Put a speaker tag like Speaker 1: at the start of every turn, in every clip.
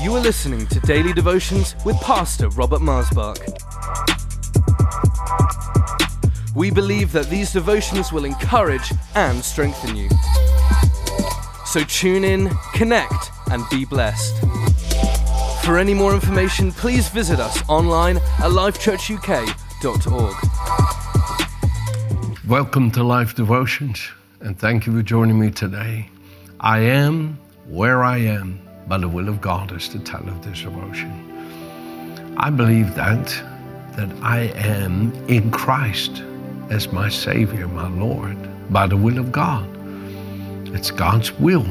Speaker 1: You are listening to Daily Devotions with Pastor Robert Maasbach. We believe that these devotions will encourage and strengthen you. So tune in, connect, and be blessed. For any more information, please visit us online at lifechurchuk.org.
Speaker 2: Welcome to Life Devotions, and thank you for joining me today. I am where I am by the will of God is the title of this devotion. I believe that that I am in Christ as my Savior, my Lord, by the will of God. It's God's will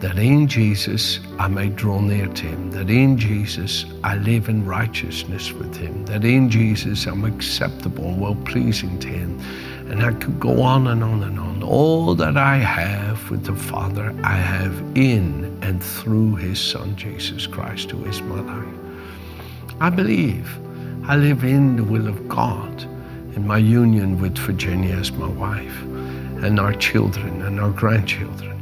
Speaker 2: that in Jesus I may draw near to Him, that in Jesus I live in righteousness with Him, that in Jesus I'm acceptable and well pleasing to Him. And I could go on and on and on. All that I have with the Father, I have in and through His Son, Jesus Christ, who is my life. I believe I live in the will of God in my union with Virginia as my wife, and our children and our grandchildren.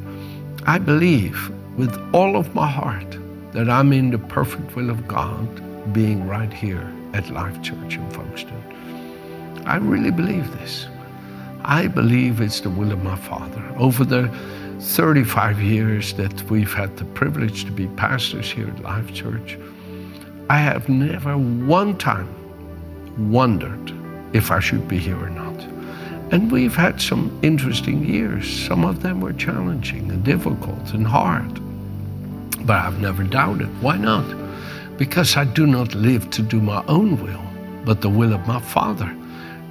Speaker 2: I believe with all of my heart that I'm in the perfect will of God being right here at Life Church in Folkestone. I really believe this. I believe it's the will of my Father. Over the 35 years that we've had the privilege to be pastors here at Life Church, I have never one time wondered if I should be here or not. And we've had some interesting years. Some of them were challenging and difficult and hard. But I've never doubted. Why not? Because I do not live to do my own will, but the will of my Father.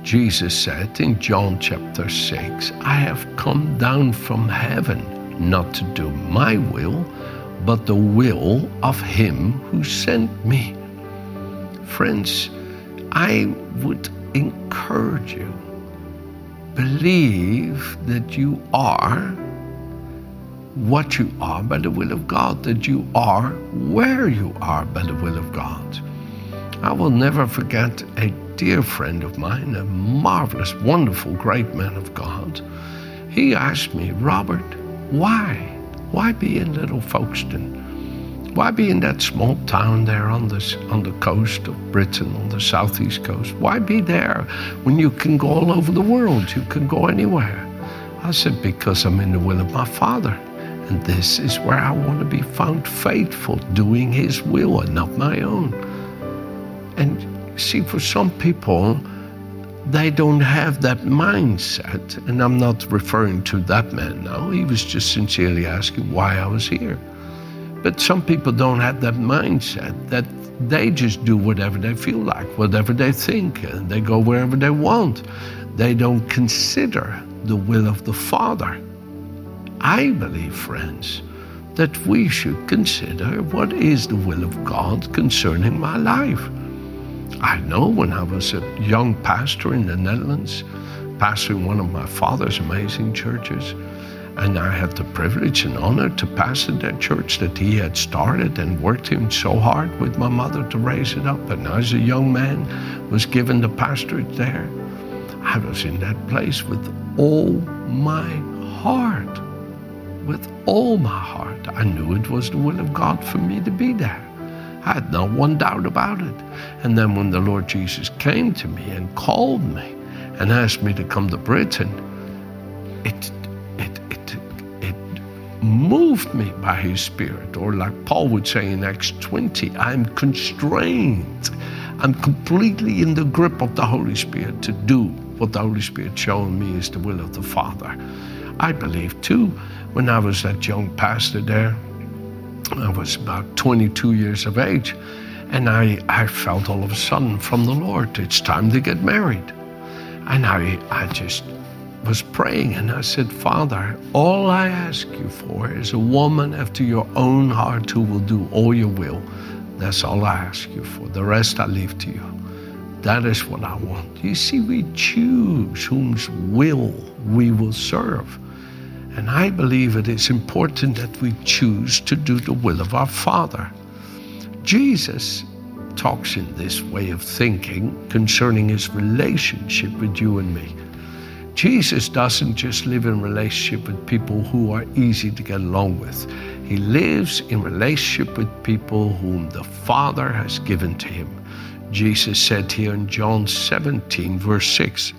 Speaker 2: Jesus said in John chapter 6, I have come down from heaven not to do my will, but the will of Him who sent me. Friends, I would encourage you believe that you are what you are by the will of God, that you are where you are by the will of God. I will never forget a dear friend of mine, a marvelous, wonderful, great man of God. He asked me, Robert, why? Why be in Little Folkestone? Why be in that small town there on the, on the coast of Britain, on the southeast coast? Why be there when you can go all over the world? You can go anywhere. I said, Because I'm in the will of my Father. And this is where I want to be found faithful, doing His will and not my own. And see, for some people, they don't have that mindset. And I'm not referring to that man now. He was just sincerely asking why I was here. But some people don't have that mindset that they just do whatever they feel like, whatever they think, and they go wherever they want. They don't consider the will of the Father. I believe, friends, that we should consider what is the will of God concerning my life. I know when I was a young pastor in the Netherlands, pastoring one of my father's amazing churches, and I had the privilege and honor to pastor that church that he had started and worked him so hard with my mother to raise it up. And as a young man was given the pastorate there, I was in that place with all my heart. With all my heart. I knew it was the will of God for me to be there. I had not one doubt about it. And then when the Lord Jesus came to me and called me and asked me to come to Britain, it moved me by his spirit. Or like Paul would say in Acts 20, I'm constrained. I'm completely in the grip of the Holy Spirit to do what the Holy Spirit showing me is the will of the Father. I believe too, when I was that young pastor there, I was about 22 years of age, and I, I felt all of a sudden from the Lord, it's time to get married. And I, I just was praying and I said, Father, all I ask you for is a woman after your own heart who will do all your will. That's all I ask you for. The rest I leave to you. That is what I want. You see, we choose whom's will we will serve. And I believe it is important that we choose to do the will of our Father. Jesus talks in this way of thinking concerning his relationship with you and me. Jesus doesn't just live in relationship with people who are easy to get along with. He lives in relationship with people whom the Father has given to him. Jesus said here in John 17, verse 6,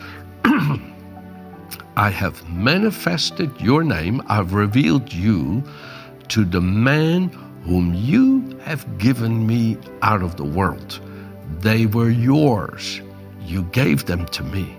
Speaker 2: I have manifested your name, I've revealed you to the man whom you have given me out of the world. They were yours. You gave them to me,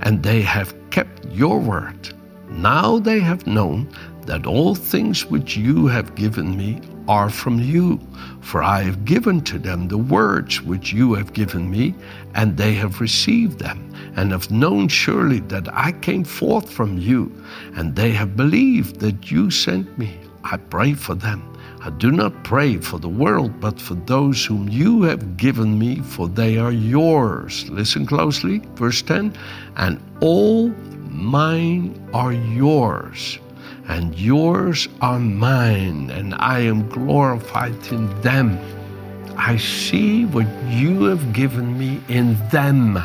Speaker 2: and they have kept your word. Now they have known that all things which you have given me are from you. For I have given to them the words which you have given me, and they have received them, and have known surely that I came forth from you, and they have believed that you sent me. I pray for them. I do not pray for the world, but for those whom you have given me, for they are yours. Listen closely, verse 10 and all mine are yours and yours are mine, and I am glorified in them. I see what you have given me in them.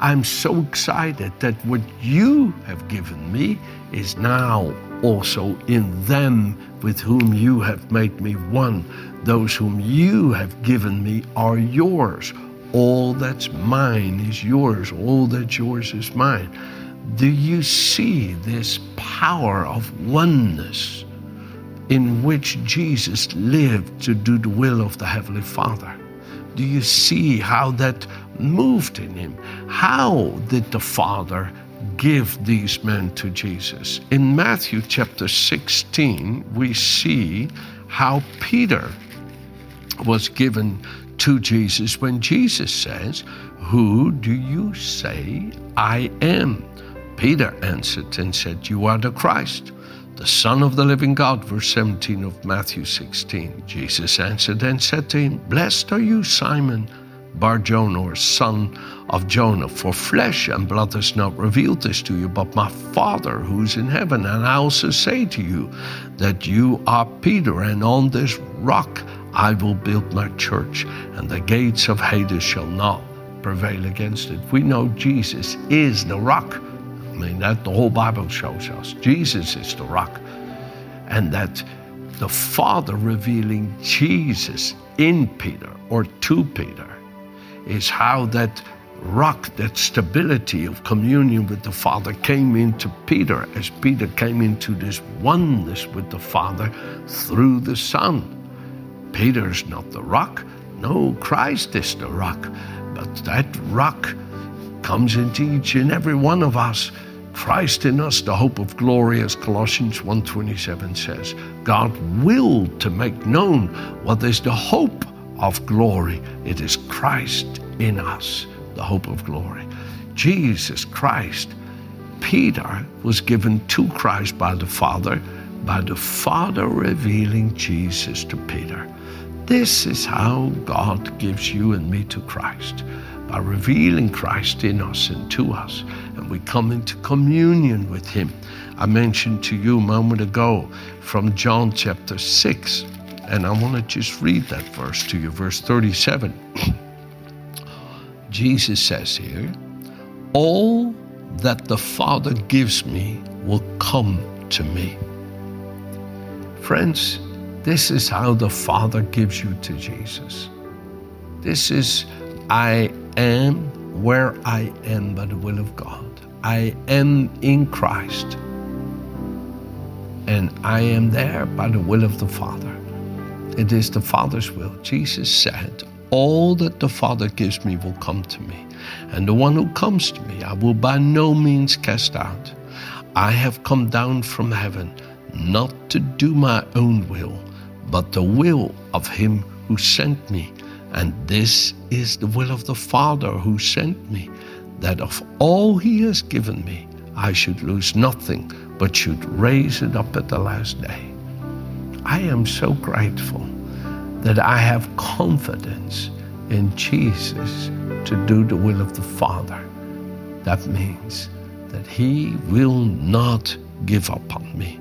Speaker 2: I'm so excited that what you have given me is now also in them with whom you have made me one. Those whom you have given me are yours. All that's mine is yours. All that's yours is mine. Do you see this power of oneness in which Jesus lived to do the will of the Heavenly Father? Do you see how that moved in him? How did the Father give these men to Jesus? In Matthew chapter 16, we see how Peter was given to Jesus when Jesus says, Who do you say I am? Peter answered and said, You are the Christ, the Son of the living God. Verse 17 of Matthew 16. Jesus answered and said to him, Blessed are you, Simon Barjona, or son of Jonah, for flesh and blood has not revealed this to you, but my Father who's in heaven. And I also say to you that you are Peter, and on this rock I will build my church, and the gates of Hades shall not prevail against it. We know Jesus is the rock. I mean, that the whole Bible shows us. Jesus is the rock. And that the Father revealing Jesus in Peter or to Peter is how that rock, that stability of communion with the Father came into Peter as Peter came into this oneness with the Father through the Son. Peter's not the rock. No, Christ is the rock. But that rock comes into each and every one of us Christ in us, the hope of glory, as Colossians 1.27 says. God willed to make known what is the hope of glory. It is Christ in us, the hope of glory. Jesus Christ, Peter was given to Christ by the Father, by the Father revealing Jesus to Peter. This is how God gives you and me to Christ by revealing Christ in us and to us, and we come into communion with Him. I mentioned to you a moment ago from John chapter 6, and I want to just read that verse to you, verse 37. Jesus says here, All that the Father gives me will come to me. Friends, this is how the Father gives you to Jesus. This is, I am where I am by the will of God. I am in Christ. And I am there by the will of the Father. It is the Father's will. Jesus said, All that the Father gives me will come to me. And the one who comes to me, I will by no means cast out. I have come down from heaven not to do my own will, but the will of him who sent me. And this is the will of the Father who sent me, that of all he has given me, I should lose nothing, but should raise it up at the last day. I am so grateful that I have confidence in Jesus to do the will of the Father. That means that He will not give up on me.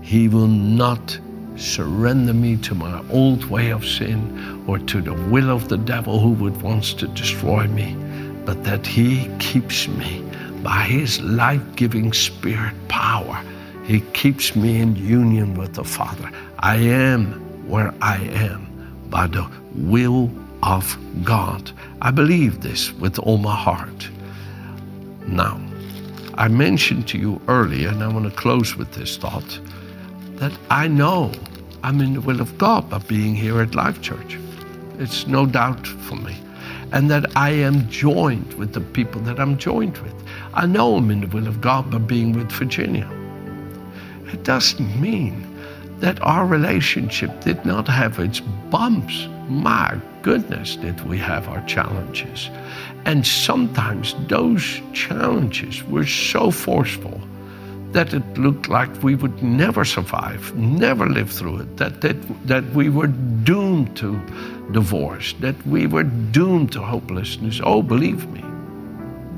Speaker 2: He will not surrender me to my old way of sin or to the will of the devil who would wants to destroy me, but that he keeps me by his life-giving spirit power. He keeps me in union with the Father. I am where I am by the will of God. I believe this with all my heart. Now, I mentioned to you earlier, and I want to close with this thought, that I know I'm in the will of God by being here at Life Church. It's no doubt for me. And that I am joined with the people that I'm joined with. I know I'm in the will of God by being with Virginia. It doesn't mean that our relationship did not have its bumps. My goodness, did we have our challenges. And sometimes those challenges were so forceful that it looked like we would never survive, never live through it, that, that, that we were doomed to divorce, that we were doomed to hopelessness. Oh, believe me,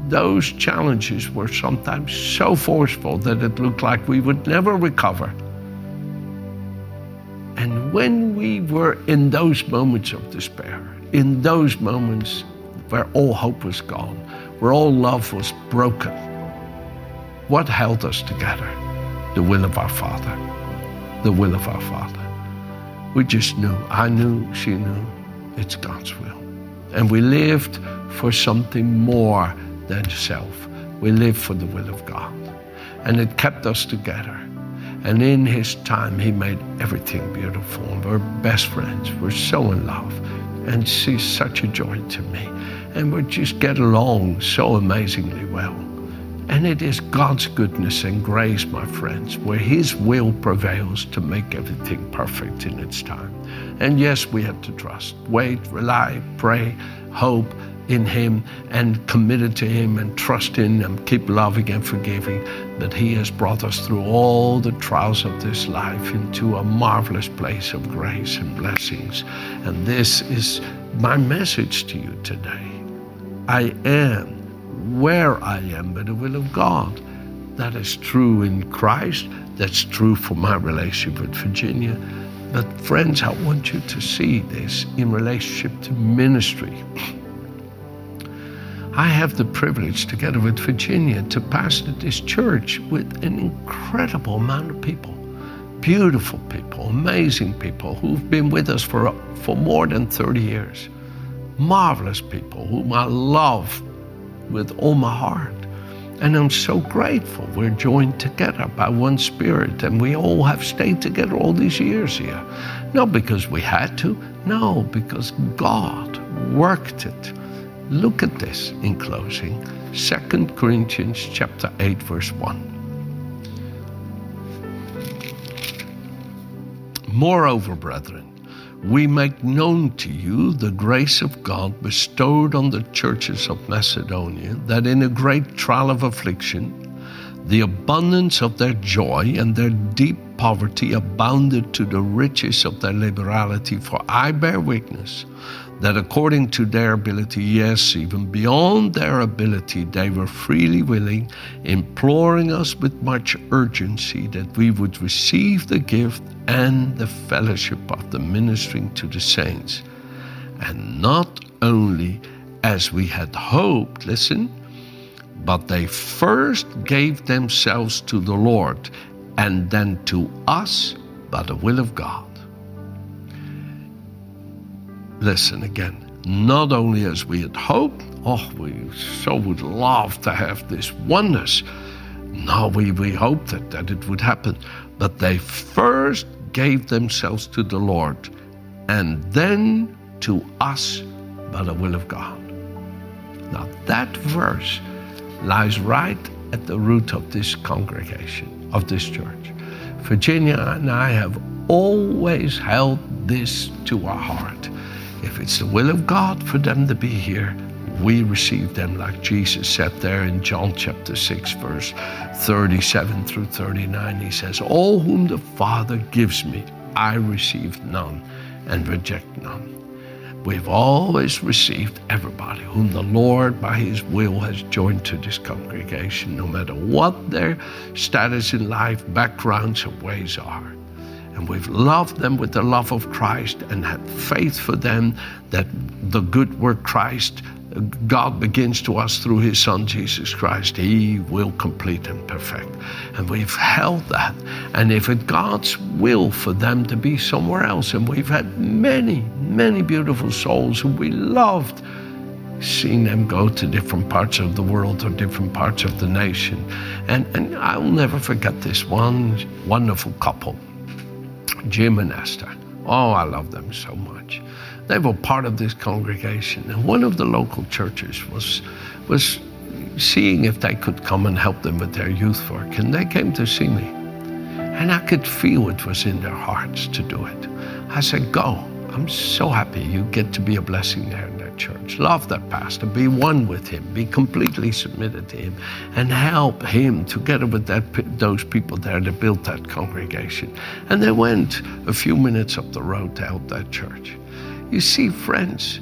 Speaker 2: those challenges were sometimes so forceful that it looked like we would never recover. And when we were in those moments of despair, in those moments where all hope was gone, where all love was broken, what held us together? The will of our Father. The will of our Father. We just knew. I knew, she knew. It's God's will. And we lived for something more than self. We lived for the will of God. And it kept us together. And in His time, He made everything beautiful. And we're best friends. We're so in love. And she's such a joy to me. And we just get along so amazingly well. And it is God's goodness and grace, my friends, where His will prevails to make everything perfect in its time. And yes, we have to trust, wait, rely, pray, hope in Him, and committed to Him, and trust in Him, keep loving and forgiving. That He has brought us through all the trials of this life into a marvelous place of grace and blessings. And this is my message to you today. I am where I am by the will of God. That is true in Christ. That's true for my relationship with Virginia. But, friends, I want you to see this in relationship to ministry. I have the privilege, together with Virginia, to pastor this church with an incredible amount of people. Beautiful people, amazing people who've been with us for, for more than 30 years. Marvelous people whom I love with all my heart. And I'm so grateful we're joined together by one spirit and we all have stayed together all these years here. Not because we had to, no, because God worked it. Look at this in closing. 2 Corinthians chapter 8 verse 1. Moreover, brethren, we make known to you the grace of God bestowed on the churches of Macedonia, that in a great trial of affliction, the abundance of their joy and their deep poverty abounded to the riches of their liberality. For I bear witness that according to their ability, yes, even beyond their ability, they were freely willing, imploring us with much urgency that we would receive the gift and the fellowship of the ministering to the saints. And not only as we had hoped, listen, but they first gave themselves to the Lord and then to us by the will of God. Listen again, not only as we had hoped, oh, we so would love to have this oneness. Now we, we hoped that, that it would happen. But they first gave themselves to the Lord and then to us by the will of God. Now, that verse lies right at the root of this congregation, of this church. Virginia and I have always held this to our heart. If it's the will of God for them to be here, we receive them like Jesus said there in John chapter 6, verse 37 through 39. He says, All whom the Father gives me, I receive none and reject none. We've always received everybody whom the Lord, by His will, has joined to this congregation, no matter what their status in life, backgrounds, or ways are. And we've loved them with the love of Christ and had faith for them that the good work Christ God begins to us through His Son Jesus Christ, He will complete and perfect. And we've held that. And if it's God's will for them to be somewhere else, and we've had many, many beautiful souls who we loved seeing them go to different parts of the world or different parts of the nation. And, and I'll never forget this one wonderful couple, Jim and Esther. Oh, I love them so much. They were part of this congregation, and one of the local churches was, was seeing if they could come and help them with their youth work. And they came to see me. And I could feel it was in their hearts to do it. I said, Go. I'm so happy you get to be a blessing there church. Love that pastor. Be one with him. Be completely submitted to him, and help him together with that those people there that built that congregation. And they went a few minutes up the road to help that church. You see, friends,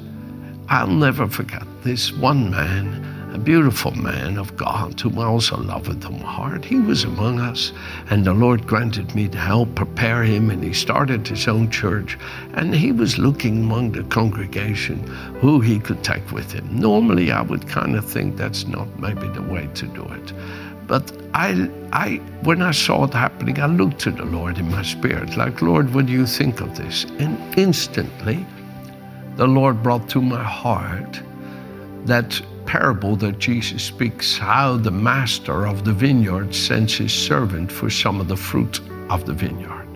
Speaker 2: I'll never forget this one man a beautiful man of God whom I also love with my heart. He was among us, and the Lord granted me to help prepare him, and he started his own church. And he was looking among the congregation who he could take with him. Normally, I would kind of think that's not maybe the way to do it. But I, I, when I saw it happening, I looked to the Lord in my spirit, like, Lord, what do you think of this? And instantly, the Lord brought to my heart that parable that Jesus speaks how the master of the vineyard sends his servant for some of the fruit of the vineyard.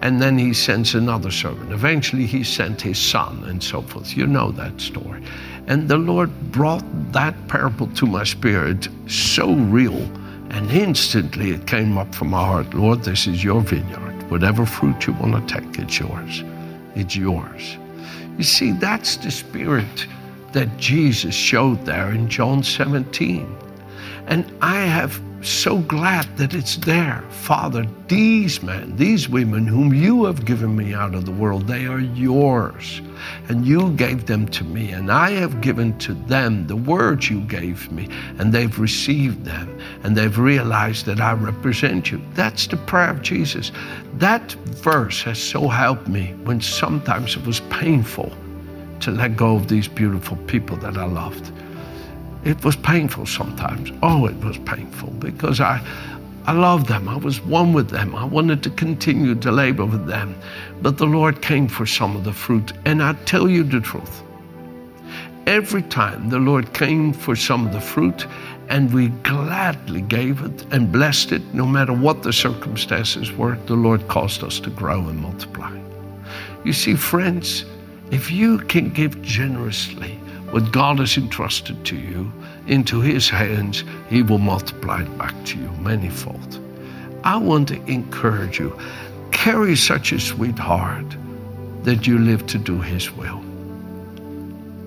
Speaker 2: And then he sends another servant. Eventually, he sent his son and so forth. You know that story. And the Lord brought that parable to my spirit so real. And instantly it came up from my heart Lord, this is your vineyard. Whatever fruit you want to take, it's yours. It's yours. You see, that's the spirit that Jesus showed there in John 17. And I have so glad that it's there. Father, these men, these women whom you have given me out of the world, they are yours. And you gave them to me, and I have given to them the words you gave me, and they've received them, and they've realized that I represent you. That's the prayer of Jesus. That verse has so helped me when sometimes it was painful to let go of these beautiful people that I loved. It was painful sometimes. Oh, it was painful because I, I loved them. I was one with them. I wanted to continue to labor with them. But the Lord came for some of the fruit. And I tell you the truth. Every time the Lord came for some of the fruit, and we gladly gave it and blessed it, no matter what the circumstances were, the Lord caused us to grow and multiply. You see, friends, if you can give generously what God has entrusted to you into His hands, He will multiply it back to you manyfold. I want to encourage you carry such a sweet heart that you live to do His will.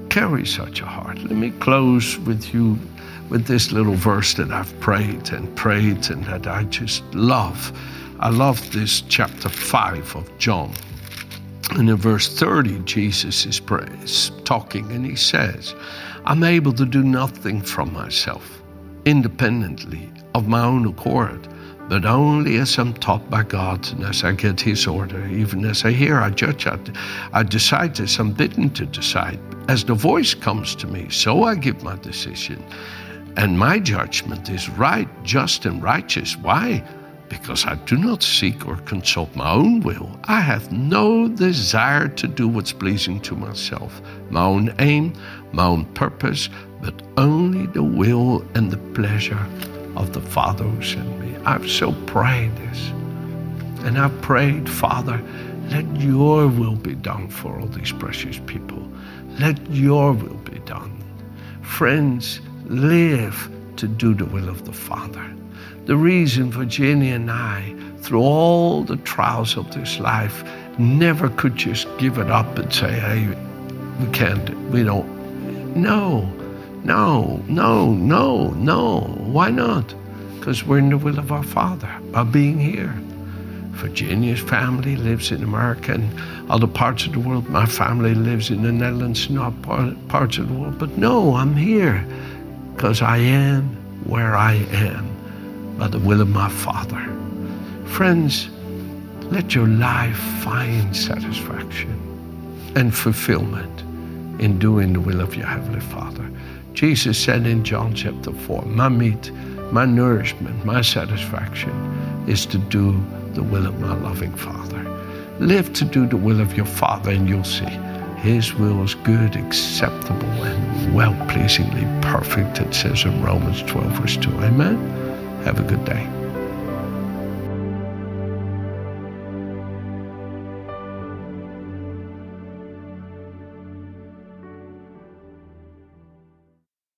Speaker 2: Carry such a heart. Let me close with you with this little verse that I've prayed and prayed and that I just love. I love this chapter 5 of John. And in verse 30, Jesus is, talking and he says, I'm able to do nothing from myself, independently of my own accord, but only as I'm taught by God and as I get His order. Even as I hear, I judge, I, I decide as I'm bidden to decide. As the voice comes to me, so I give my decision. And my judgment is right, just, and righteous. Why? Because I do not seek or consult my own will. I have no desire to do what's pleasing to myself, my own aim, my own purpose, but only the will and the pleasure of the Father who sent me. I've so prayed this. And I've prayed, Father, let your will be done for all these precious people. Let your will be done. Friends, live to do the will of the Father the reason Virginia and I, through all the trials of this life, never could just give it up and say, hey, we can't, we don't. No, no, no, no, no. Why not? Because we're in the will of our Father by being here. Virginia's family lives in America and other parts of the world. My family lives in the Netherlands and other parts of the world. But no, I'm here because I am where I am by the will of my Father. Friends, let your life find satisfaction and fulfillment in doing the will of your Heavenly Father. Jesus said in John chapter 4, My meat, my nourishment, my satisfaction is to do the will of my loving Father. Live to do the will of your Father, and you'll see His will is good, acceptable, and well pleasingly perfect, it says in Romans 12, verse 2. Amen. Have a good day.